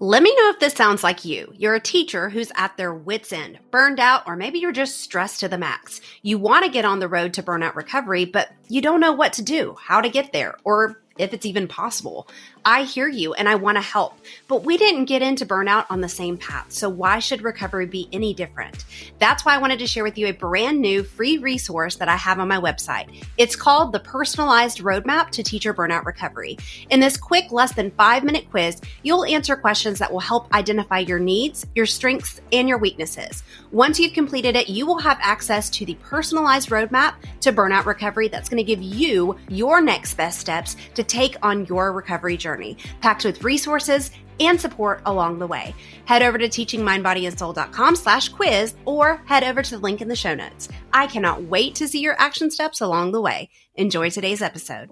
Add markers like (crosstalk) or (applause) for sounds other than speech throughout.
Let me know if this sounds like you. You're a teacher who's at their wits' end, burned out, or maybe you're just stressed to the max. You want to get on the road to burnout recovery, but you don't know what to do, how to get there, or if it's even possible. I hear you and I want to help, but we didn't get into burnout on the same path. So why should recovery be any different? That's why I wanted to share with you a brand new free resource that I have on my website. It's called the Personalized Roadmap to Teacher Burnout Recovery. In this quick, less than five minute quiz, you'll answer questions that will help identify your needs, your strengths, and your weaknesses. Once you've completed it, you will have access to the personalized roadmap to burnout recovery that's going to give you your next best steps to take on your recovery journey, packed with resources and support along the way. Head over to teachingmindbodyandsoul.com slash quiz or head over to the link in the show notes. I cannot wait to see your action steps along the way. Enjoy today's episode.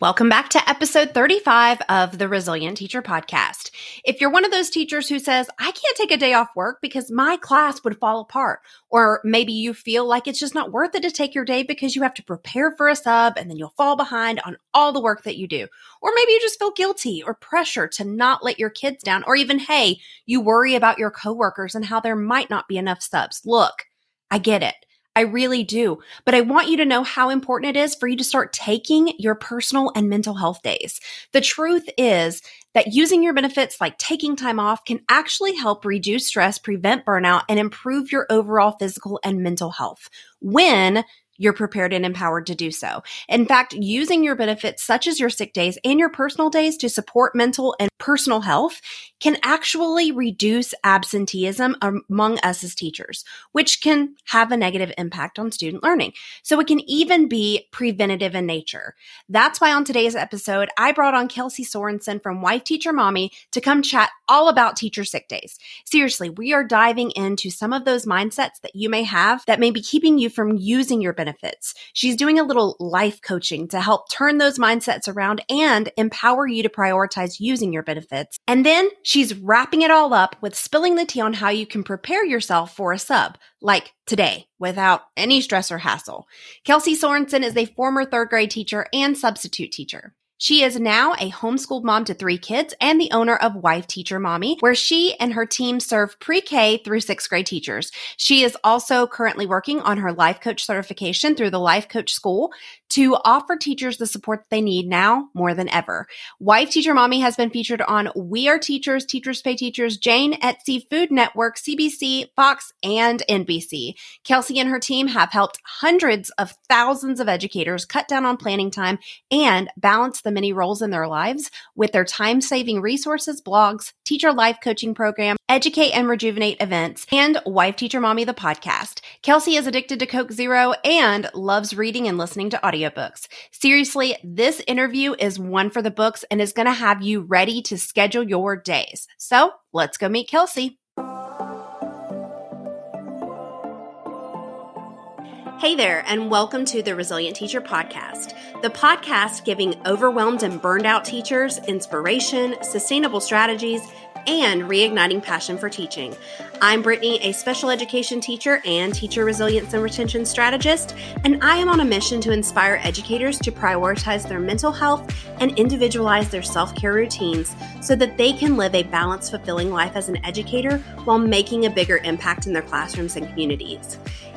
Welcome back to episode 35 of the Resilient Teacher Podcast. If you're one of those teachers who says, I can't take a day off work because my class would fall apart, or maybe you feel like it's just not worth it to take your day because you have to prepare for a sub and then you'll fall behind on all the work that you do. Or maybe you just feel guilty or pressure to not let your kids down, or even, hey, you worry about your coworkers and how there might not be enough subs. Look, I get it. I really do. But I want you to know how important it is for you to start taking your personal and mental health days. The truth is that using your benefits like taking time off can actually help reduce stress, prevent burnout, and improve your overall physical and mental health when you're prepared and empowered to do so. In fact, using your benefits such as your sick days and your personal days to support mental and personal health can actually reduce absenteeism among us as teachers, which can have a negative impact on student learning. So it can even be preventative in nature. That's why on today's episode, I brought on Kelsey Sorenson from Wife Teacher Mommy to come chat all about teacher sick days. Seriously, we are diving into some of those mindsets that you may have that may be keeping you from using your benefits. She's doing a little life coaching to help turn those mindsets around and empower you to prioritize using your benefits. And then she's wrapping it all up with spilling the tea on how you can prepare yourself for a sub, like today, without any stress or hassle. Kelsey Sorenson is a former third grade teacher and substitute teacher. She is now a homeschooled mom to three kids and the owner of Wife Teacher Mommy, where she and her team serve pre-K through sixth grade teachers. She is also currently working on her life coach certification through the Life Coach School to offer teachers the support they need now more than ever. Wife Teacher Mommy has been featured on We Are Teachers, Teachers Pay Teachers, Jane, Etsy, Food Network, CBC, Fox, and NBC. Kelsey and her team have helped hundreds of thousands of educators cut down on planning time and balance the many roles in their lives with their time saving resources, blogs, teacher life coaching program, educate and rejuvenate events, and Wife Teacher Mommy, the podcast. Kelsey is addicted to Coke Zero and loves reading and listening to audiobooks. Seriously, this interview is one for the books and is going to have you ready to schedule your days. So let's go meet Kelsey. Hey there, and welcome to the Resilient Teacher Podcast, the podcast giving overwhelmed and burned out teachers inspiration, sustainable strategies, and reigniting passion for teaching. I'm Brittany, a special education teacher and teacher resilience and retention strategist, and I am on a mission to inspire educators to prioritize their mental health and individualize their self care routines so that they can live a balanced, fulfilling life as an educator while making a bigger impact in their classrooms and communities.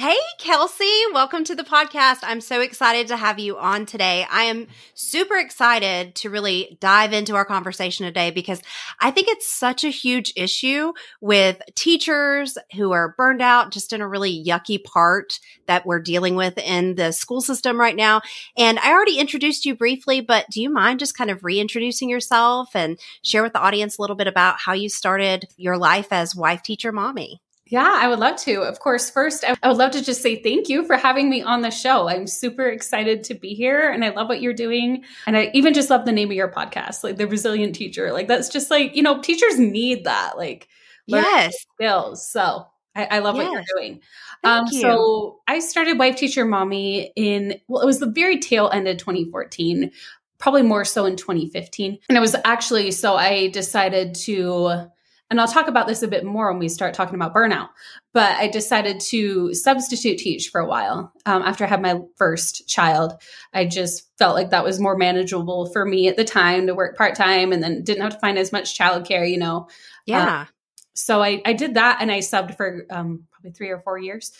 Hey, Kelsey, welcome to the podcast. I'm so excited to have you on today. I am super excited to really dive into our conversation today because I think it's such a huge issue with teachers who are burned out just in a really yucky part that we're dealing with in the school system right now. And I already introduced you briefly, but do you mind just kind of reintroducing yourself and share with the audience a little bit about how you started your life as wife, teacher, mommy? Yeah, I would love to. Of course, first, I would love to just say thank you for having me on the show. I'm super excited to be here and I love what you're doing. And I even just love the name of your podcast, like The Resilient Teacher. Like, that's just like, you know, teachers need that, like, yes, skills. So I, I love yes. what you're doing. Um, you. So I started Wife Teacher Mommy in, well, it was the very tail end of 2014 probably more so in 2015. And it was actually so I decided to and I'll talk about this a bit more when we start talking about burnout. But I decided to substitute teach for a while um, after I had my first child. I just felt like that was more manageable for me at the time to work part time and then didn't have to find as much childcare, you know. Yeah. Um, so I, I did that and I subbed for um, probably three or four years.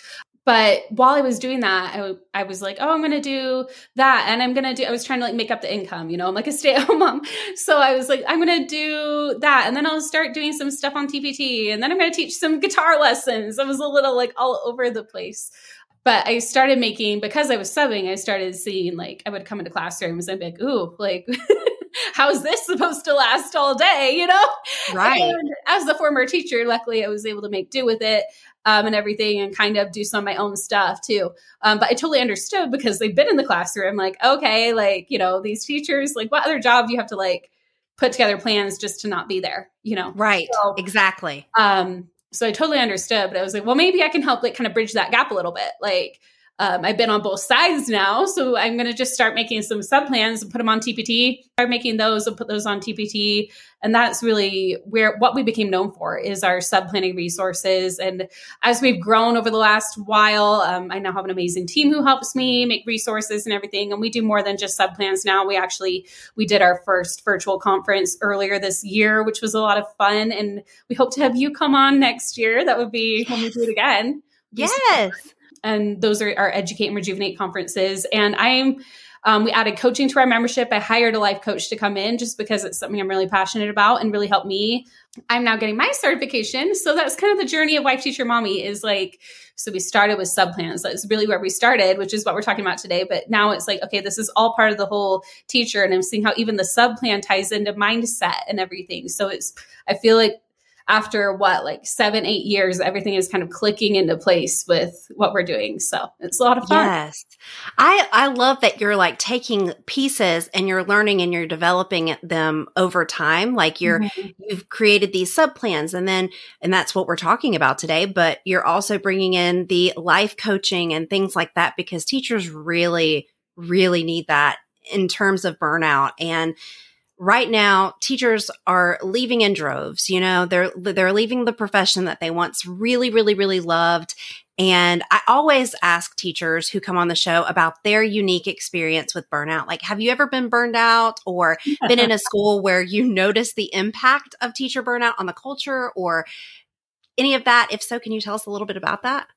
But while I was doing that, I, I was like, oh, I'm going to do that. And I'm going to do, I was trying to like make up the income, you know, I'm like a (laughs) stay at home mom. So I was like, I'm going to do that. And then I'll start doing some stuff on TPT. And then I'm going to teach some guitar lessons. I was a little like all over the place. But I started making, because I was subbing, I started seeing like, I would come into classrooms and be like, ooh, like, (laughs) (laughs) how's this supposed to last all day you know right and as the former teacher luckily i was able to make do with it um, and everything and kind of do some of my own stuff too. Um, but I totally understood because they've been in the classroom. Like, okay, like, you know, these teachers, like, what other job do you have to like put together plans just to not be there, you know? Right. So, exactly. Um, so I totally understood, but I was like, well, maybe I can help like kind of bridge that gap a little bit. Like, um, I've been on both sides now, so I'm going to just start making some sub plans and put them on TPT. Start making those and put those on TPT, and that's really where what we became known for is our sub planning resources. And as we've grown over the last while, um, I now have an amazing team who helps me make resources and everything. And we do more than just sub plans now. We actually we did our first virtual conference earlier this year, which was a lot of fun, and we hope to have you come on next year. That would be when we do it again. Yes and those are our Educate and Rejuvenate conferences. And I'm um, we added coaching to our membership. I hired a life coach to come in just because it's something I'm really passionate about and really helped me. I'm now getting my certification. So that's kind of the journey of Wife Teacher Mommy is like, so we started with sub plans. That's really where we started, which is what we're talking about today. But now it's like, okay, this is all part of the whole teacher. And I'm seeing how even the sub plan ties into mindset and everything. So it's, I feel like after what like seven eight years everything is kind of clicking into place with what we're doing. So it's a lot of fun. Yes. I i love that you're like taking pieces and you're learning and you're developing them over time. Like you're mm-hmm. you've created these sub plans and then and that's what we're talking about today. But you're also bringing in the life coaching and things like that because teachers really really need that in terms of burnout. And right now teachers are leaving in droves you know? They're they're leaving the profession that they once really really really loved. And i always ask teachers who come on the show about their unique experience with burnout. Like have you ever been burned out or (laughs) been in a school where you notice the impact of teacher burnout on the culture or any of that? If so can you tell us a little bit about that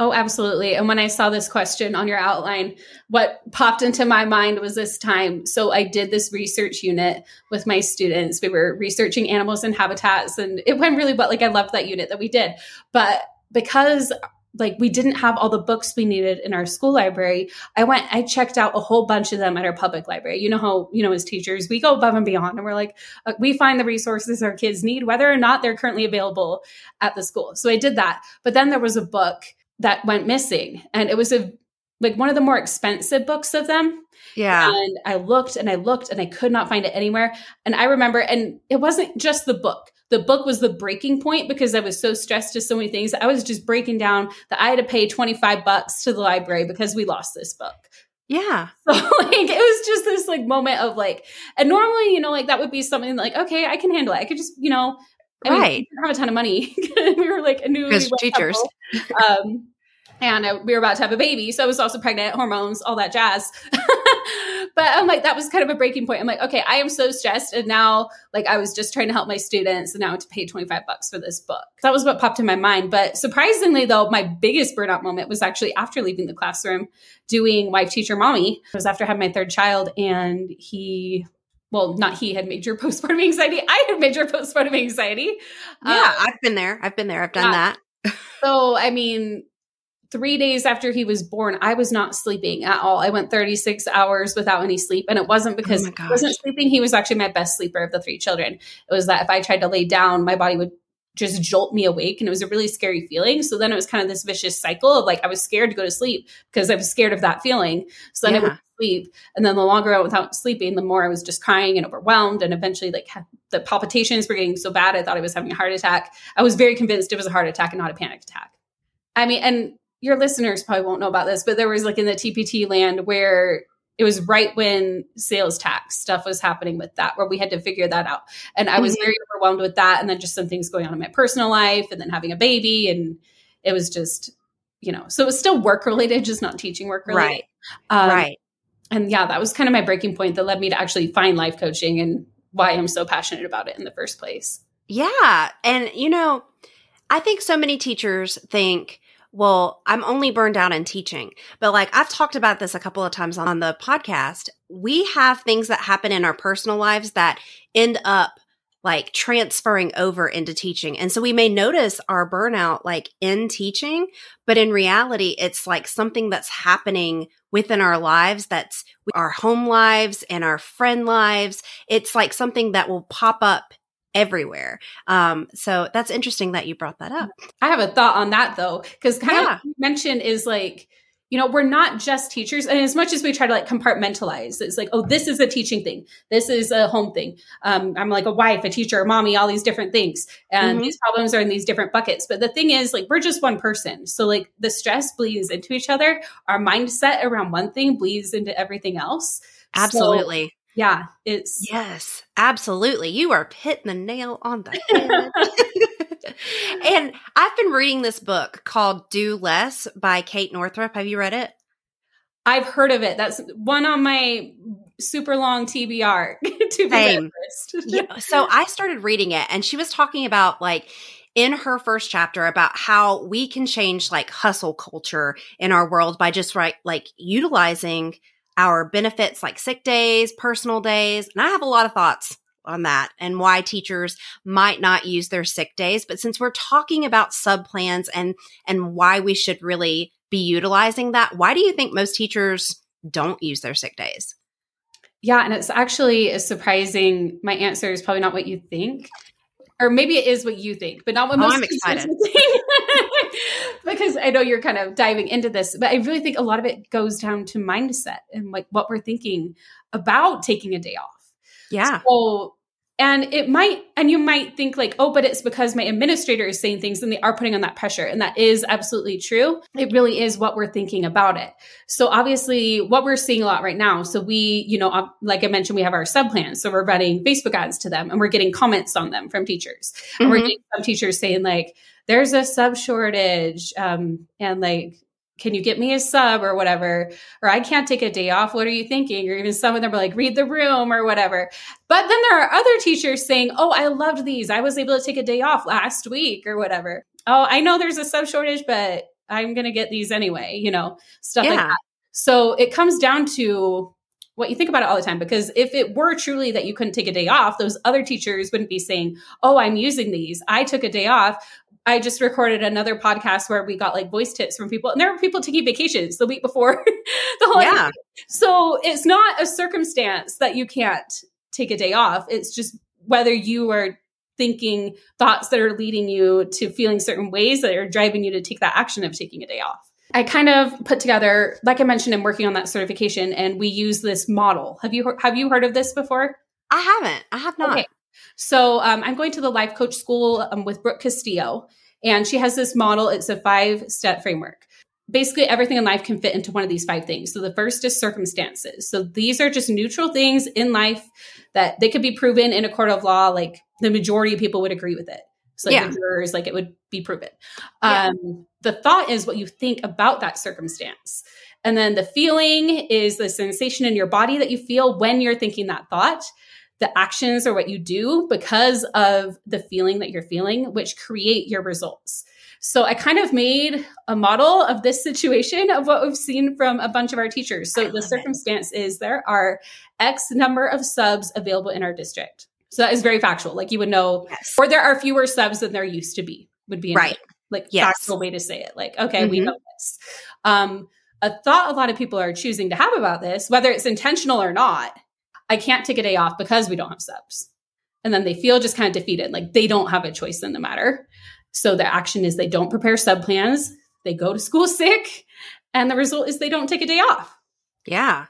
Oh, absolutely. And when I saw this question on your outline, what popped into my mind was this time. So I did this research unit with my students. We were researching animals and habitats, and it went really well. Like, I loved that unit that we did. But because like we didn't have all the books we needed in our school library i went i checked out a whole bunch of them at our public library you know how you know as teachers we go above and beyond and we're like uh, we find the resources our kids need whether or not they're currently available at the school so i did that but then there was a book that went missing and it was a like one of the more expensive books of them yeah and i looked and i looked and i could not find it anywhere and i remember and it wasn't just the book the book was the breaking point because i was so stressed to so many things i was just breaking down that i had to pay 25 bucks to the library because we lost this book yeah. (laughs) So like it was just this like moment of like and normally, you know, like that would be something like, okay, I can handle it. I could just, you know, I right. Mean, we have a ton of money. (laughs) we were like a new teachers. um, and I, we were about to have a baby. So I was also pregnant, hormones, all that jazz. (laughs) but I'm like, that was kind of a breaking point. I'm like, okay, I am so stressed. And now, like, I was just trying to help my students and now to pay 25 bucks for this book. That was what popped in my mind. But surprisingly, though, my biggest burnout moment was actually after leaving the classroom doing wife teacher mommy. It was after I had my third child and he well, not he had major (laughs) postpartum anxiety. I had major postpartum anxiety. Yeah, uh, I've been there. I've been there. I've done yeah. that. (laughs) so, I mean, three days after he was born, I was not sleeping at all. I went 36 hours without any sleep. And it wasn't oh because oh I wasn't sleeping. He was actually my best sleeper of the three children. It was that if I tried to lay down, my body would just jolt me awake and it was a really scary feeling so then it was kind of this vicious cycle of like i was scared to go to sleep because i was scared of that feeling so then yeah. i would sleep and then the longer i went without sleeping the more i was just crying and overwhelmed and eventually like the palpitations were getting so bad i thought i was having a heart attack i was very convinced it was a heart attack and not a panic attack i mean and your listeners probably won't know about this but there was like in the tpt land where it was right when sales tax stuff was happening with that where we had to figure that out. And i was mm-hmm. very overwhelmed with that and then just some things going on in my personal life and then having a baby and it was just you know so it was still work related just not teaching work related. Right. Um, right. and yeah that was kind of my breaking point that led me to actually find life coaching and why i'm so passionate about it in the first place. Yeah. And you know i think so many teachers think well, I'm only burned out in teaching. But like I've talked about this a couple of times on the podcast. We have things that happen in our personal lives that end up like transferring over into teaching. And so we may notice our burnout like in teaching, but in reality, it's like something that's happening within our lives that's our home lives and our friend lives. It's like something that will pop up everywhere. Um, so that's interesting that you brought that up. I have a thought on that though, because kind yeah. of mention is like, you know, we're not just teachers. And as much as we try to like compartmentalize, it's like, oh, this is a teaching thing. This is a home thing. Um, I'm like a wife, a teacher, a mommy, all these different things. And mm-hmm. these problems are in these different buckets. But the thing is, like, we're just one person. So like the stress bleeds into each other. Our mindset around one thing bleeds into everything else. Absolutely. So yeah, it's yes, absolutely. You are hitting the nail on the head. (laughs) and I've been reading this book called Do Less by Kate Northrup. Have you read it? I've heard of it. That's one on my super long TBR (laughs) to be yeah. So I started reading it and she was talking about like in her first chapter about how we can change like hustle culture in our world by just right like utilizing our benefits like sick days, personal days. And I have a lot of thoughts on that and why teachers might not use their sick days. But since we're talking about sub plans and, and why we should really be utilizing that, why do you think most teachers don't use their sick days? Yeah, and it's actually a surprising. My answer is probably not what you think, or maybe it is what you think, but not what oh, most. I'm excited. (laughs) because I know you're kind of diving into this, but I really think a lot of it goes down to mindset and like what we're thinking about taking a day off. Yeah. So, and it might, and you might think like, oh, but it's because my administrator is saying things and they are putting on that pressure. And that is absolutely true. It really is what we're thinking about it. So obviously what we're seeing a lot right now. So we, you know, like I mentioned, we have our sub plans. So we're running Facebook ads to them and we're getting comments on them from teachers. Mm-hmm. And we're mm-hmm. getting some teachers saying like, there's a sub shortage um, and like can you get me a sub or whatever? Or i can't take a day off. What are you thinking? Or even some of them are like read the room or whatever. But then there are other teachers saying oh i loved these. I was able to take a day off last week or whatever. Oh i know there's a sub shortage but i'm going to get these anyway you know stuff yeah. like that. So it comes down to what you think about it all the time because if it were truly that you couldn't take a day off those other teachers wouldn't be saying oh i'm using these. I took a day off I just recorded another podcast where we got like voice tips from people, and there were people taking vacations the week before (laughs) the whole. Yeah. So it's not a circumstance that you can't take a day off. It's just whether you are thinking thoughts that are leading you to feeling certain ways that are driving you to take that action of taking a day off. I kind of put together, like I mentioned, I'm working on that certification, and we use this model. Have you have you heard of this before? I haven't. I have not. Okay. So um, I'm going to the life coach school um, with Brooke Castillo, and she has this model. It's a five step framework. Basically, everything in life can fit into one of these five things. So the first is circumstances. So these are just neutral things in life that they could be proven in a court of law. Like the majority of people would agree with it. So like yeah. the jurors, like it would be proven. Yeah. Um, the thought is what you think about that circumstance. And then the feeling is the sensation in your body that you feel when you're thinking that thought the actions or what you do because of the feeling that you're feeling, which create your results. So I kind of made a model of this situation of what we've seen from a bunch of our teachers. So the circumstance it. is there are X number of subs available in our district. So that is very factual. Like you would know, yes. or there are fewer subs than there used to be, would be right. like yes. factual way to say it. Like, okay, mm-hmm. we know this. Um, a thought a lot of people are choosing to have about this, whether it's intentional or not, I can't take a day off because we don't have subs. and then they feel just kind of defeated, like they don't have a choice in the matter. So the action is they don't prepare sub plans, they go to school (laughs) sick, and the result is they don't take a day off. Yeah.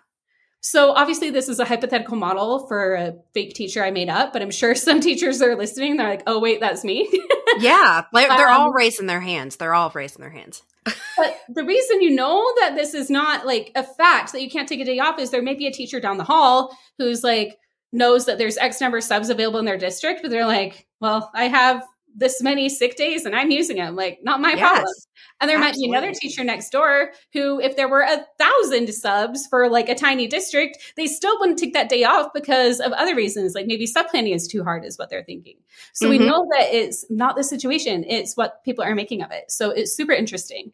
So obviously this is a hypothetical model for a fake teacher I made up, but I'm sure (laughs) some teachers are listening. They're like, "Oh wait, that's me." (laughs) yeah, they're um, all raising their hands. They're all raising their hands. But the reason you know that this is not like a fact that you can't take a day off is there may be a teacher down the hall who's like knows that there's X number of subs available in their district, but they're like, "Well, I have this many sick days and I'm using them. Like, not my yes, problem. And there absolutely. might be another teacher next door who, if there were a thousand subs for like a tiny district, they still wouldn't take that day off because of other reasons. Like maybe sub planning is too hard, is what they're thinking. So mm-hmm. we know that it's not the situation, it's what people are making of it. So it's super interesting.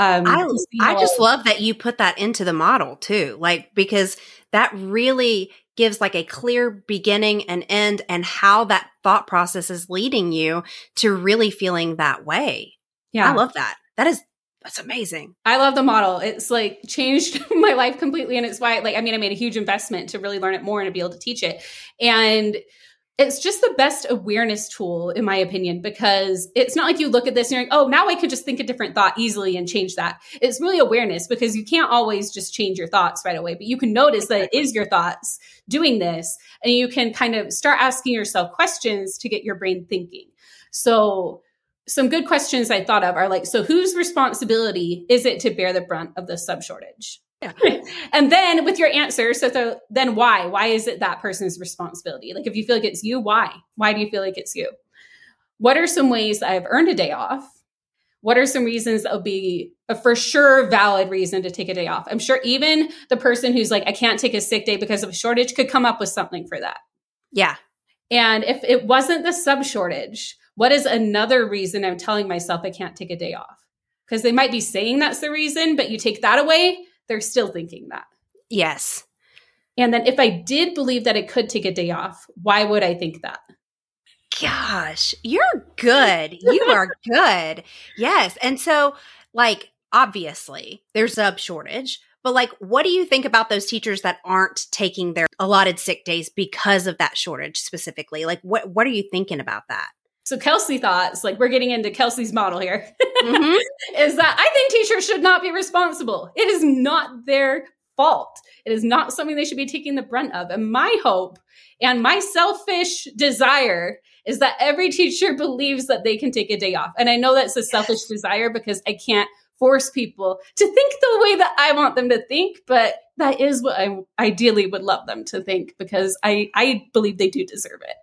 Um, I, I just love that you put that into the model too, like because that really gives like a clear beginning and end and how that thought process is leading you to really feeling that way. Yeah. I love that. That is that's amazing. I love the model. It's like changed (laughs) my life completely and it's why like I mean I made a huge investment to really learn it more and to be able to teach it. And it's just the best awareness tool in my opinion because it's not like you look at this and you're like oh now i could just think a different thought easily and change that. It's really awareness because you can't always just change your thoughts right away but you can notice that it is your thoughts doing this and you can kind of start asking yourself questions to get your brain thinking. So some good questions i thought of are like so whose responsibility is it to bear the brunt of the sub shortage yeah. (laughs) and then with your answer, so, so then why? Why is it that person's responsibility? Like if you feel like it's you, why? Why do you feel like it's you? What are some ways I've earned a day off? What are some reasons that would be a for sure valid reason to take a day off? I'm sure even the person who's like, I can't take a sick day because of a shortage could come up with something for that. Yeah. And if it wasn't the sub shortage, what is another reason I'm telling myself I can't take a day off? Because they might be saying that's the reason, but you take that away, they're still thinking that. Yes. And then if I did believe that it could take a day off, why would I think that? Gosh, you're good. You are (laughs) good. Yes. And so, like, obviously, there's a shortage, but like, what do you think about those teachers that aren't taking their allotted sick days because of that shortage specifically? Like, what, what are you thinking about that? So Kelsey thoughts, like we're getting into Kelsey's model here, mm-hmm. (laughs) is that I think teachers should not be responsible. It is not their fault. It is not something they should be taking the brunt of. And my hope and my selfish desire is that every teacher (laughs) believes that they can take a day off. And I know that's a selfish desire because I can't force people to think the way that I want them to think, but that is what I ideally would love them to think because I, I believe they do deserve it.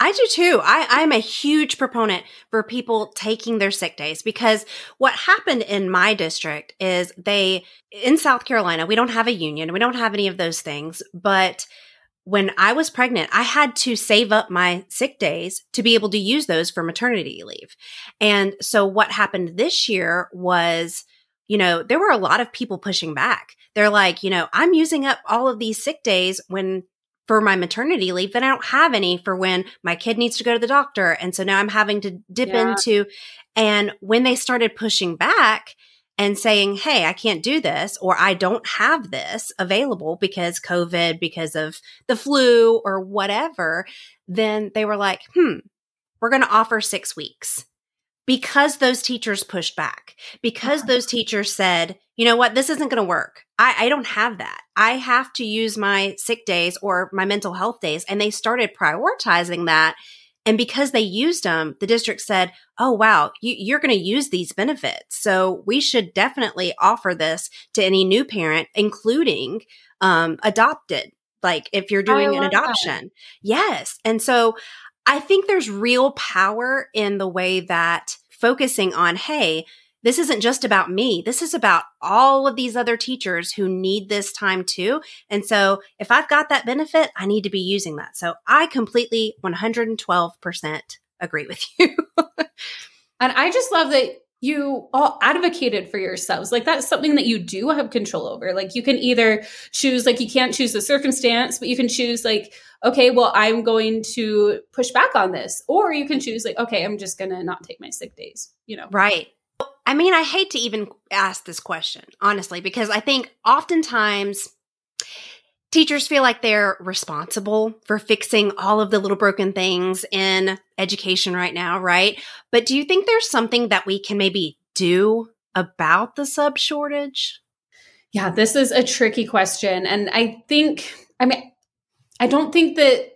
I do too. I, I'm a huge proponent for people taking their sick days because what happened in my district is they, in South Carolina, we don't have a union. We don't have any of those things. But when I was pregnant, I had to save up my sick days to be able to use those for maternity leave. And so what happened this year was, you know, there were a lot of people pushing back. They're like, you know, I'm using up all of these sick days when for my maternity leave that I don't have any for when my kid needs to go to the doctor. And so now I'm having to dip yeah. into, and when they started pushing back and saying, Hey, I can't do this, or I don't have this available because COVID, because of the flu or whatever, then they were like, Hmm, we're going to offer six weeks because those teachers pushed back, because uh-huh. those teachers said, you know what, this isn't going to work. I, I don't have that. I have to use my sick days or my mental health days. And they started prioritizing that. And because they used them, the district said, Oh, wow, you, are going to use these benefits. So we should definitely offer this to any new parent, including um, adopted. Like if you're doing an adoption. That. Yes. And so I think there's real power in the way that focusing on, hey, this isn't just about me. This is about all of these other teachers who need this time too. And so if I've got that benefit, I need to be using that. So I completely 112% agree with you. (laughs) and I just love that you all advocated for yourselves. Like that's something that you do have control over. Like you can either choose, like you can't choose the circumstance, but you can choose like, okay, well, I'm going to push back on this. Or you can choose like, okay, I'm just going to not take my sick days, you know? Right. I mean, I hate to even ask this question, honestly, because I think oftentimes teachers feel like they're responsible for fixing all of the little broken things in education right now, right? But do you think there's something that we can maybe do about the sub shortage? Yeah, this is a tricky question. And I think, I mean, I don't think that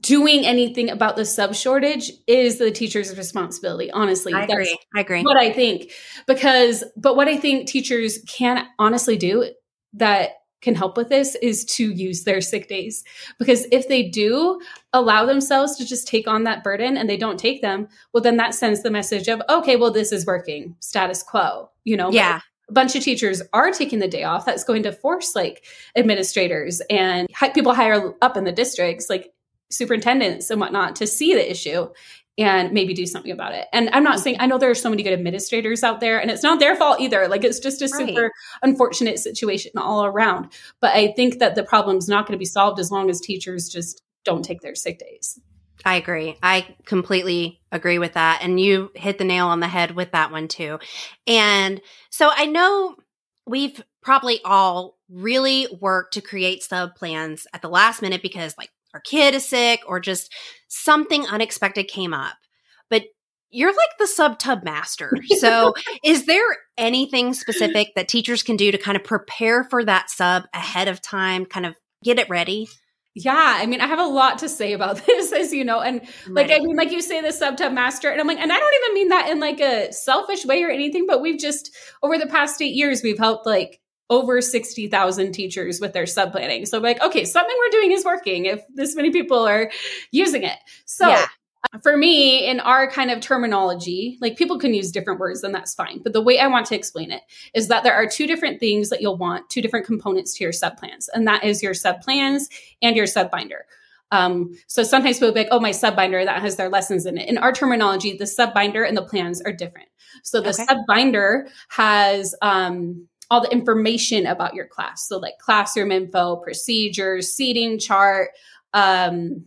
doing anything about the sub shortage is the teacher's responsibility honestly i agree i agree what i think because but what i think teachers can honestly do that can help with this is to use their sick days. Because if they do allow themselves to just take on that burden and they don't take them well then that sends the message of okay well this is working status quo you know? Yeah. A bunch of teachers are taking the day off. That's going to force like administrators and people higher up in the districts like superintendents and whatnot to see the issue and maybe do something about it. And I'm not hmm. saying I know there are so many good administrators out there and it's not their fault either. Like it's just a right. super unfortunate situation all around. But I think that the problem's not going to be solved as long as teachers just don't take their sick days. I agree. I completely agree with that. And you hit the nail on the head with that one too. And so I know we've probably all really worked to create sub plans at the last minute because like our kid is sick or just something unexpected came up. But you're like the sub tub master. So, (laughs) is there anything specific that teachers can do to kind of prepare for that sub ahead of time, kind of get it ready? Yeah, I mean, I have a lot to say about (laughs) this, as you know, and like I mean, like you say, the sub tub master, and I'm like, and I don't even mean that in like a selfish way or anything, but we've just over the past eight years, we've helped like over 60,000 teachers with their sub planning. So like, okay, something we're doing is working if this many people are using it. So yeah. for me, in our kind of terminology, like people can use different words and that's fine. But the way I want to explain it is that there are two different things that you'll want, two different components to your sub plans. And that is your sub plans and your sub binder. Um, so sometimes people be like, oh, my sub binder that has their lessons in it. In our terminology, the sub binder and the plans are different. So the okay. sub binder has um, all the information about your class. So, like classroom info, procedures, seating chart, um,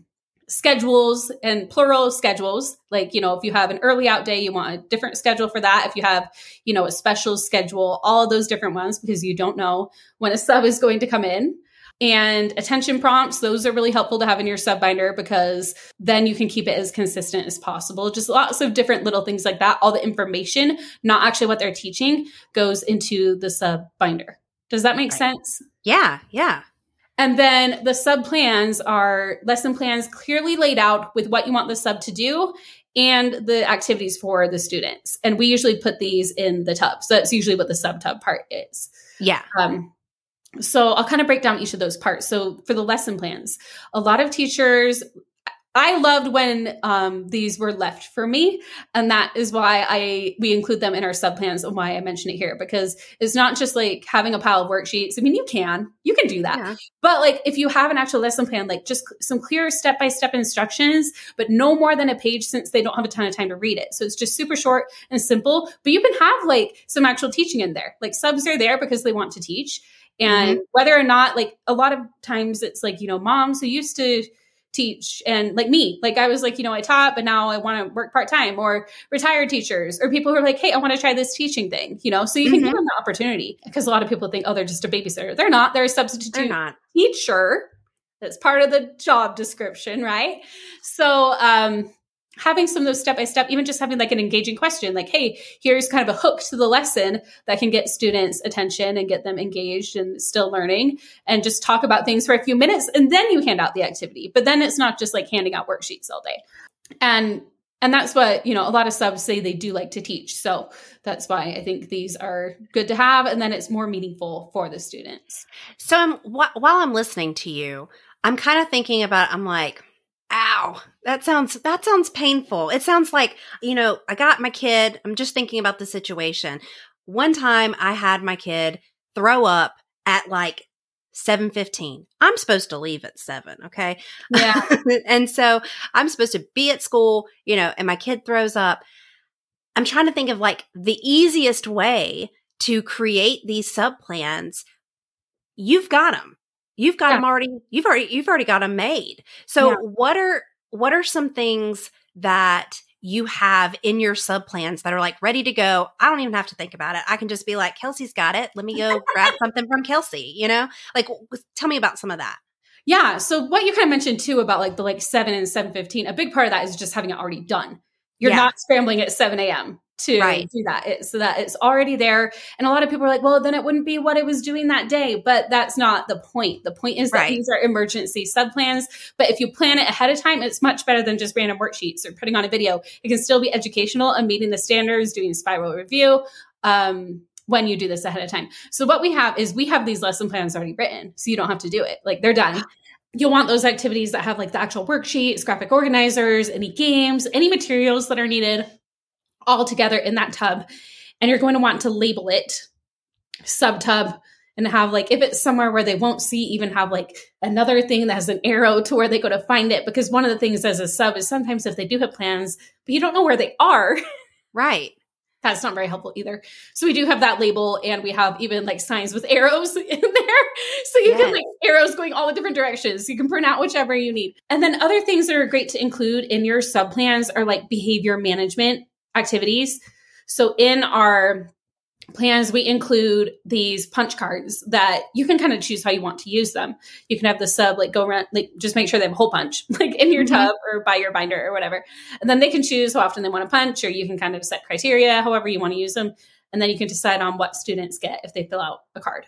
schedules, and plural schedules. Like, you know, if you have an early out day, you want a different schedule for that. If you have, you know, a special schedule, all those different ones because you don't know when a sub is going to come in. And attention prompts, those are really helpful to have in your sub binder because then you can keep it as consistent as possible. Just lots of different little things like that. All the information, not actually what they're teaching, goes into the sub binder. Does that make right. sense? Yeah, yeah. And then the sub plans are lesson plans clearly laid out with what you want the sub to do and the activities for the students. And we usually put these in the tub. So that's usually what the sub tub part is. Yeah. Um, so I'll kind of break down each of those parts. So for the lesson plans, a lot of teachers I loved when um, these were left for me, and that is why I we include them in our sub plans and why I mention it here because it's not just like having a pile of worksheets. I mean, you can you can do that, yeah. but like if you have an actual lesson plan, like just some clear step by step instructions, but no more than a page since they don't have a ton of time to read it. So it's just super short and simple. But you can have like some actual teaching in there. Like subs are there because they want to teach and mm-hmm. whether or not, like, a lot of times it's like, you know, moms who used to teach and like me, like I was like, you know, I taught, but now I want to work part time or retired teachers or people who are like, hey, I want to try this teaching thing, you know, so you can mm-hmm. give them the opportunity because a lot of people think, oh, they're just a babysitter. They're not, they're a substitute they're not. teacher. That's part of the job description, right? So, um, having some of those step by step, even just having like an engaging question, like, hey, here's kind of a hook to the lesson that can get students' attention and get them engaged and still learning, and just talk about things for a few minutes, and then you hand out the activity. But then it's not just like handing out worksheets all day. And and that's what you know a lot of subs say they do like to teach so that's why i think these are good to have and then it's more meaningful for the students so I'm, wh- while i'm listening to you i'm kind of thinking about i'm like ow that sounds that sounds painful it sounds like you know i got my kid i'm just thinking about the situation one time i had my kid throw up at like 7:15. I'm supposed to leave at 7, okay? Yeah. (laughs) and so I'm supposed to be at school, you know, and my kid throws up. I'm trying to think of like the easiest way to create these sub plans. You've got them. You've got yeah. them already. You've already you've already got them made. So yeah. what are what are some things that you have in your sub plans that are like ready to go. I don't even have to think about it. I can just be like, Kelsey's got it. Let me go grab (laughs) something from Kelsey, you know? Like, tell me about some of that. Yeah. So what you kind of mentioned too about like the like seven and seven fifteen, a big part of that is just having it already done. You're yeah. not scrambling at seven a.m. to right. do that, it, so that it's already there. And a lot of people are like, "Well, then it wouldn't be what it was doing that day." But that's not the point. The point is that right. these are emergency sub plans. But if you plan it ahead of time, it's much better than just random worksheets or putting on a video. It can still be educational and meeting the standards, doing spiral review. Um, when you do this ahead of time. So what we have is we have these lesson plans already written, so you don't have to do it. Like they're done. You'll want those activities that have like the actual worksheets, graphic organizers, any games, any materials that are needed all together in that tub. And you're going to want to label it sub tub and have like if it's somewhere where they won't see even have like another thing that has an arrow to where they go to find it because one of the things as a sub is sometimes if they do have plans but you don't know where they are (laughs) right that's not very helpful either. So we do have that label and we have even like signs with arrows (laughs) in there. So you yes. can like arrows going all the different directions. You can print out whichever you need. And then other things that are great to include in your sub plans are like behavior management activities. So in our plans, we include these punch cards that you can kind of choose how you want to use them. You can have the sub like go around, like just make sure they have a hole punch, (laughs) like in your mm-hmm. tub or by your binder or whatever. And then they can choose how often they want to punch, or you can kind of set criteria, however you want to use them. And then you can decide on what students get if they fill out a card.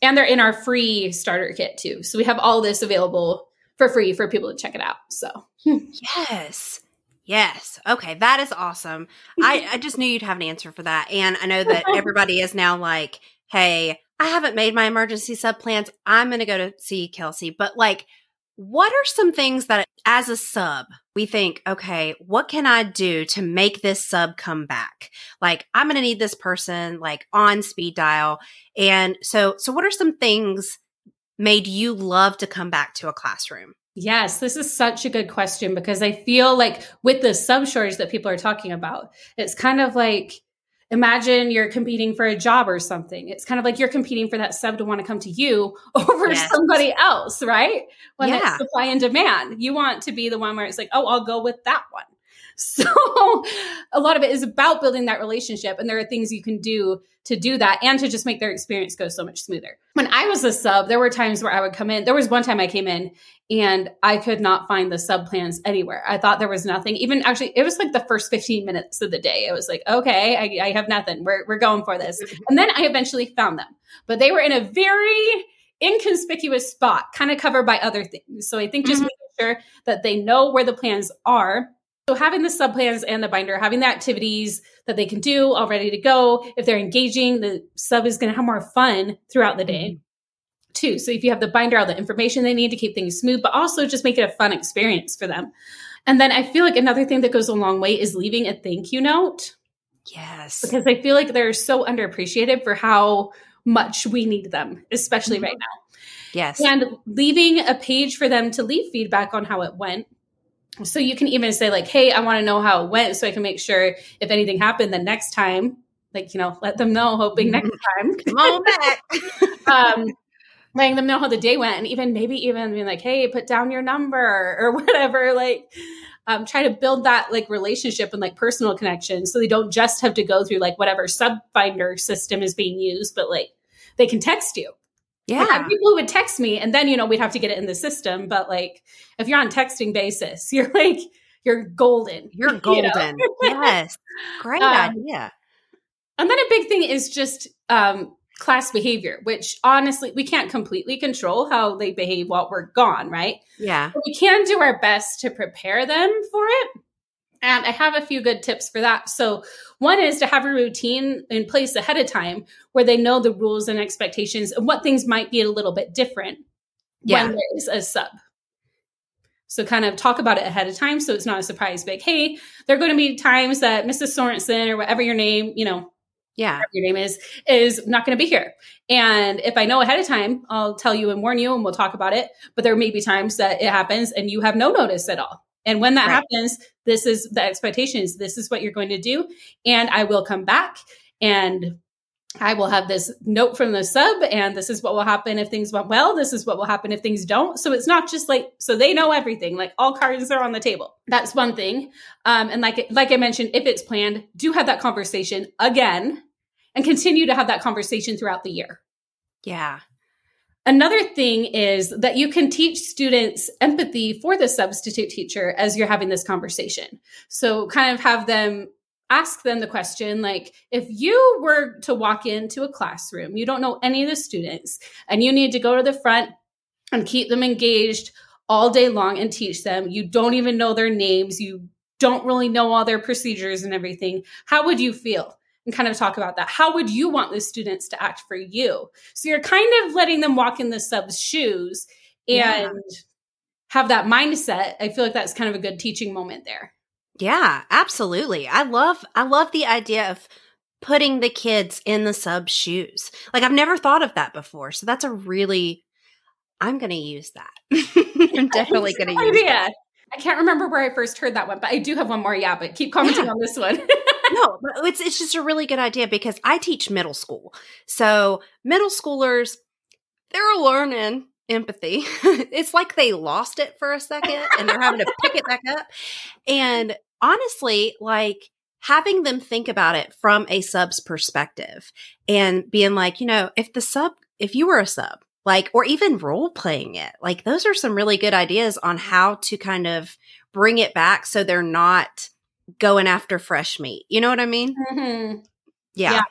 And they're in our free starter kit too. So we have all this available for free for people to check it out. So, yes. Yes. Okay. That is awesome. I, (laughs) I just knew you'd have an answer for that. And I know that everybody is now like, hey, I haven't made my emergency sub plans. I'm going to go to see Kelsey. But like, what are some things that as a sub, we think, okay, what can I do to make this sub come back? Like, I'm going to need this person like on speed dial. And so, so what are some things made you love to come back to a classroom? Yes, this is such a good question because I feel like with the sub shortage that people are talking about, it's kind of like imagine you're competing for a job or something. It's kind of like you're competing for that sub to want to come to you (laughs) over yes. somebody else, right? When yeah. it's supply and demand, you want to be the one where it's like, oh, I'll go with that one. (laughs) So a lot of it is about building that relationship. And there are things you can do to do that and to just make their experience go so much smoother. When I was a sub, there were times where I would come in. There was one time I came in and I could not find the sub plans anywhere. I thought there was nothing. Even actually, it was like the first 15 minutes of the day. It was like, okay, I, I have nothing. We're, we're going for this. (laughs) And then I eventually found them, but they were in a very inconspicuous spot, kind of covered by other things. So I think just mm-hmm. making sure that they know where the plans are so having the sub plans and the binder, having the activities that they can do all ready to go. If they're engaging, the sub is going to have more fun throughout the day. Mm-hmm. Too. So if you have the binder, all the information they need to keep things smooth, but also just make it a fun experience for them. And then I feel like another thing that goes a long way is leaving a thank you note. Yes. Because I feel like they're so underappreciated for how much we need them, especially mm-hmm. right now. Yes. And leaving a page for them to leave feedback on how it went so you can even say like, "Hey, I want to know how it went, so I can make sure if anything happened the next time." Like you know, let them know, hoping next time. (laughs) Come on back. (laughs) um, letting them know how the day went, and even maybe even being like, "Hey, put down your number" or (laughs) whatever. Like, um, try to build that like relationship and like personal connection, so they don't just have to go through like whatever sub finder system is being used, but like they can text you yeah. Like, people who would text me and then, you know, we'd have to get it in the system. But like, if you're on texting basis, (laughs) you're like, you're golden. (laughs) You're golden. You know? (laughs) yes. Great um, idea. And then a big thing is just um, class behavior, which honestly, we can't completely control how they behave while we're gone, right? Yeah. But we can do our best to prepare them for it. And I have a few good tips for that. So, one is to have a routine in place ahead of time where they know the rules and expectations and what things might be a little bit different yeah. when there is a sub. So, kind of talk about it ahead of time so it's not a surprise. Like, hey, there are going to be times that Mrs. Sorenson or whatever your name, you know, yeah, your name is, is not going to be here. And if I know ahead of time, I'll tell you and warn you and we'll talk about it. But there may be times that it happens and you have no notice at all. And when that right. happens, this is the expectation is this is what you're going to do. And I will come back and I will have this note from the sub, and this is what will happen if things went well. This is what will happen if things don't. So it's not just like so they know everything. Like all cards are on the table. That's one thing. Um, and like like I mentioned, if it's planned, do have that conversation again, and continue to have that conversation throughout the year. Yeah. Another thing is that you can teach students empathy for the substitute teacher as you're having this conversation. So kind of have them ask them the question like if you were to walk into a classroom you don't know any of the students and you need to go to the front and keep them engaged all day long and teach them you don't even know their names you don't really know all their procedures and everything how would you feel and kind of talk about that how would you want the students to act for you so you're kind of letting them walk in the sub's shoes and yeah. have that mindset i feel like that's kind of a good teaching moment there yeah, absolutely. I love I love the idea of putting the kids in the sub shoes. Like I've never thought of that before. So that's a really I'm going to use that. (laughs) I'm definitely going to use idea. that. I can't remember where I first heard that one, but I do have one more. Yeah, but keep commenting yeah. on this one. (laughs) (laughs) no, but it's it's just a really good idea because I teach middle school. So middle schoolers, they're learning empathy. (laughs) it's like they lost it for a second and they're having to pick it back up. And honestly, like having them think about it from a sub's perspective and being like, you know, if the sub, if you were a sub, like, or even role playing it, like those are some really good ideas on how to kind of bring it back so they're not going after fresh meat. You know what I mean? Mm-hmm. yeah. yeah.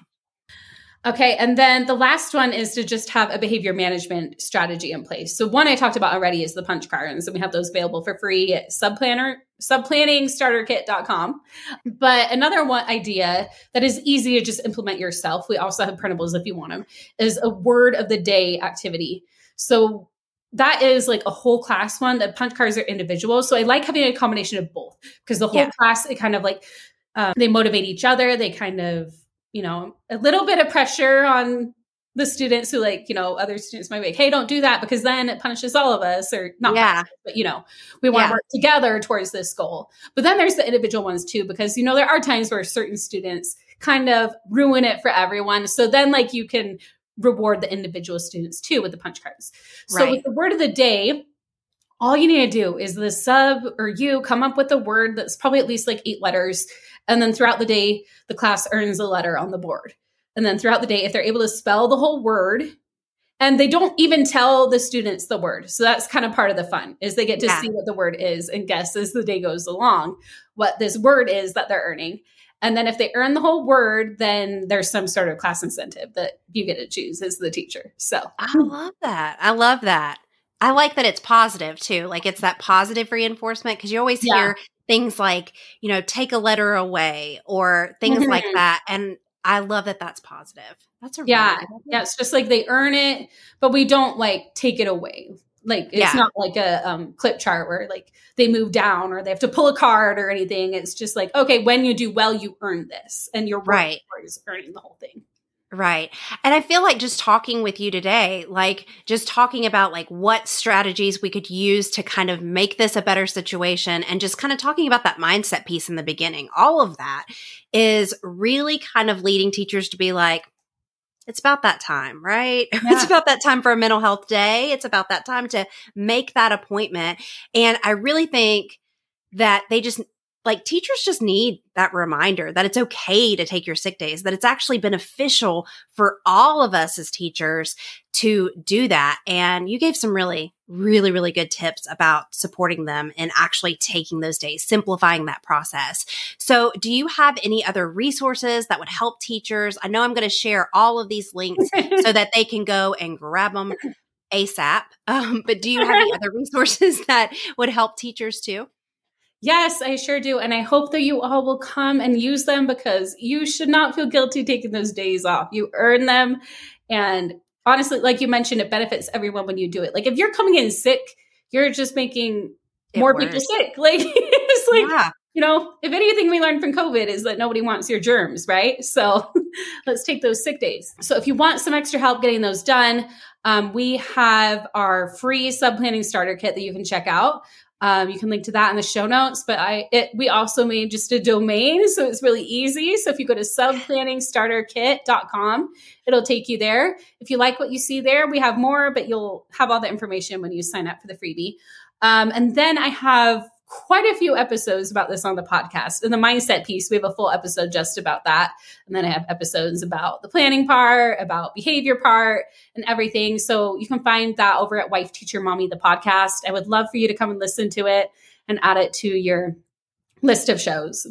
Okay. And then the last one is to just have a behavior management strategy in place. So one I talked about already is the punch cards, and we have those available for free at subplanner, subplanningstarterkit.com. But another one idea that is easy to just implement yourself, we also have printables if you want them, is a word of the day activity. So that is like a whole class one. The punch cards are individual. So I like having a combination of both because the whole yeah. class, it kind of like, um, they motivate each other. They kind of you know, a little bit of pressure on the students who like, you know, other students might be like, hey, don't do that because then it punishes all of us or not, yeah. Us, but you know, we want to yeah. work together towards this goal. But then there's the individual ones too, because, you know, there are times where certain students kind of ruin it for everyone. So then like you can reward the individual students too with the punch cards. So right. with the word of the day, all you need to do is the sub or you come up with a word that's probably at least like eight letters and then throughout the day, the class earns a letter on the board. And then throughout the day, if they're able to spell the whole word, and they don't even tell the students the word. So that's kind of part of the fun is they get to yeah. see what the word is and guess as the day goes along what this word is that they're earning. And then if they earn the whole word, then there's some sort of class incentive that you get to choose as the teacher. So I love that. I love that. I like that it's positive too. Like it's that positive reinforcement because you always yeah. hear things like, you know, take a letter away or things mm-hmm. like that. And I love that that's positive. That's a yeah, really yeah. It's just like they earn it, but we don't like take it away. Like it's yeah. not like a um, clip chart where like they move down or they have to pull a card or anything. It's just like okay, when you do well, you earn this, and you're right is earning the whole thing. Right. And I feel like just talking with you today, like just talking about like what strategies we could use to kind of make this a better situation and just kind of talking about that mindset piece in the beginning, all of that is really kind of leading teachers to be like, it's about that time, right? (laughs) Yeah. it's about that time for a mental health day. It's about that time to make that appointment. And I really think that they just like teachers just need that reminder that it's okay to take your sick days, that it's actually beneficial for all of us as teachers to do that. And you gave some really, really, really good tips about supporting them and actually taking those days, simplifying that process. So, do you have any other resources that would help teachers? I know I'm going to share all of these links so (laughs) that they can go and grab them ASAP. Um, but do you have any other resources (laughs) that would help teachers too? Yes, I sure do. And I hope that you all will come and use them because you should not feel guilty taking those days off. You earn them. And honestly, like you mentioned, it benefits everyone when you do it. Like if you're coming in sick, you're just making it more works. people sick. (laughs) Like it's like, yeah. you know, if anything we learned from COVID is that nobody wants your germs, right? So (laughs) let's take those sick days. So if you want some extra help getting those done, um, we have our free sub planning starter kit that you can check out. Um, you can link to that in the show notes. But I it, we also made just a domain, so it's really easy. So if you go to subplanningstarterkit.com, it'll take you there. If you like what you see there, we have more, but you'll have all the information when you sign up for the freebie. Um, and then I have quite a few episodes about this on the podcast. In the mindset piece, we have a full episode just about that. And then I have episodes about the planning part, about behavior part, and everything. So you can find that over at Wife Teacher Mommy, the podcast. I would love for you to come and listen to it and add it to your list of shows.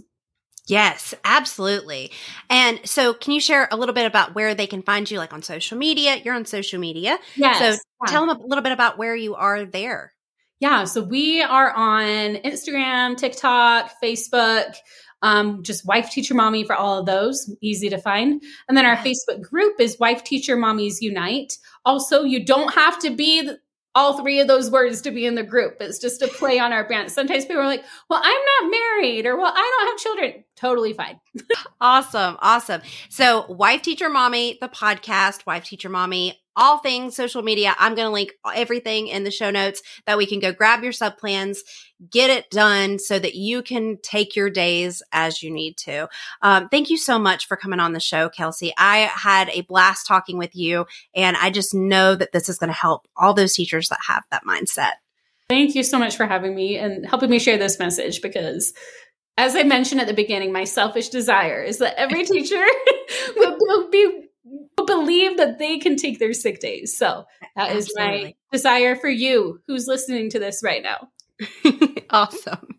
Yes, absolutely. And so, can you share a little bit about where they can find you, like on social media? You're on social media. Yes. So, yeah. tell them a little bit about where you are there. Yeah, so we are on Instagram, TikTok, Facebook, um, just Wife Teacher Mommy for all of those, easy to find. And then our Facebook group is Wife Teacher Mommies Unite. Also, you don't have to be all three of those words to be in the group. It's just a play on our brand. Sometimes people are like, well, I'm not married or well, I don't have children. Totally fine. (laughs) awesome. Awesome. So, Wife Teacher Mommy, the podcast, Wife Teacher Mommy all things social media. I'm going to link everything in the show notes that we can go grab your sub plans, get it done so that you can take your days as you need to. Um, thank you so much for coming on the show, Kelsey. I had a blast talking with you, and I just know that this is going to help all those teachers that have that mindset. Thank you so much for having me and helping me share this message because as I mentioned at the beginning, my selfish desire is that every (laughs) teacher (laughs) will be believe that they can take their sick days. So that is Absolutely. my desire for you who's listening to this right now. (laughs) awesome.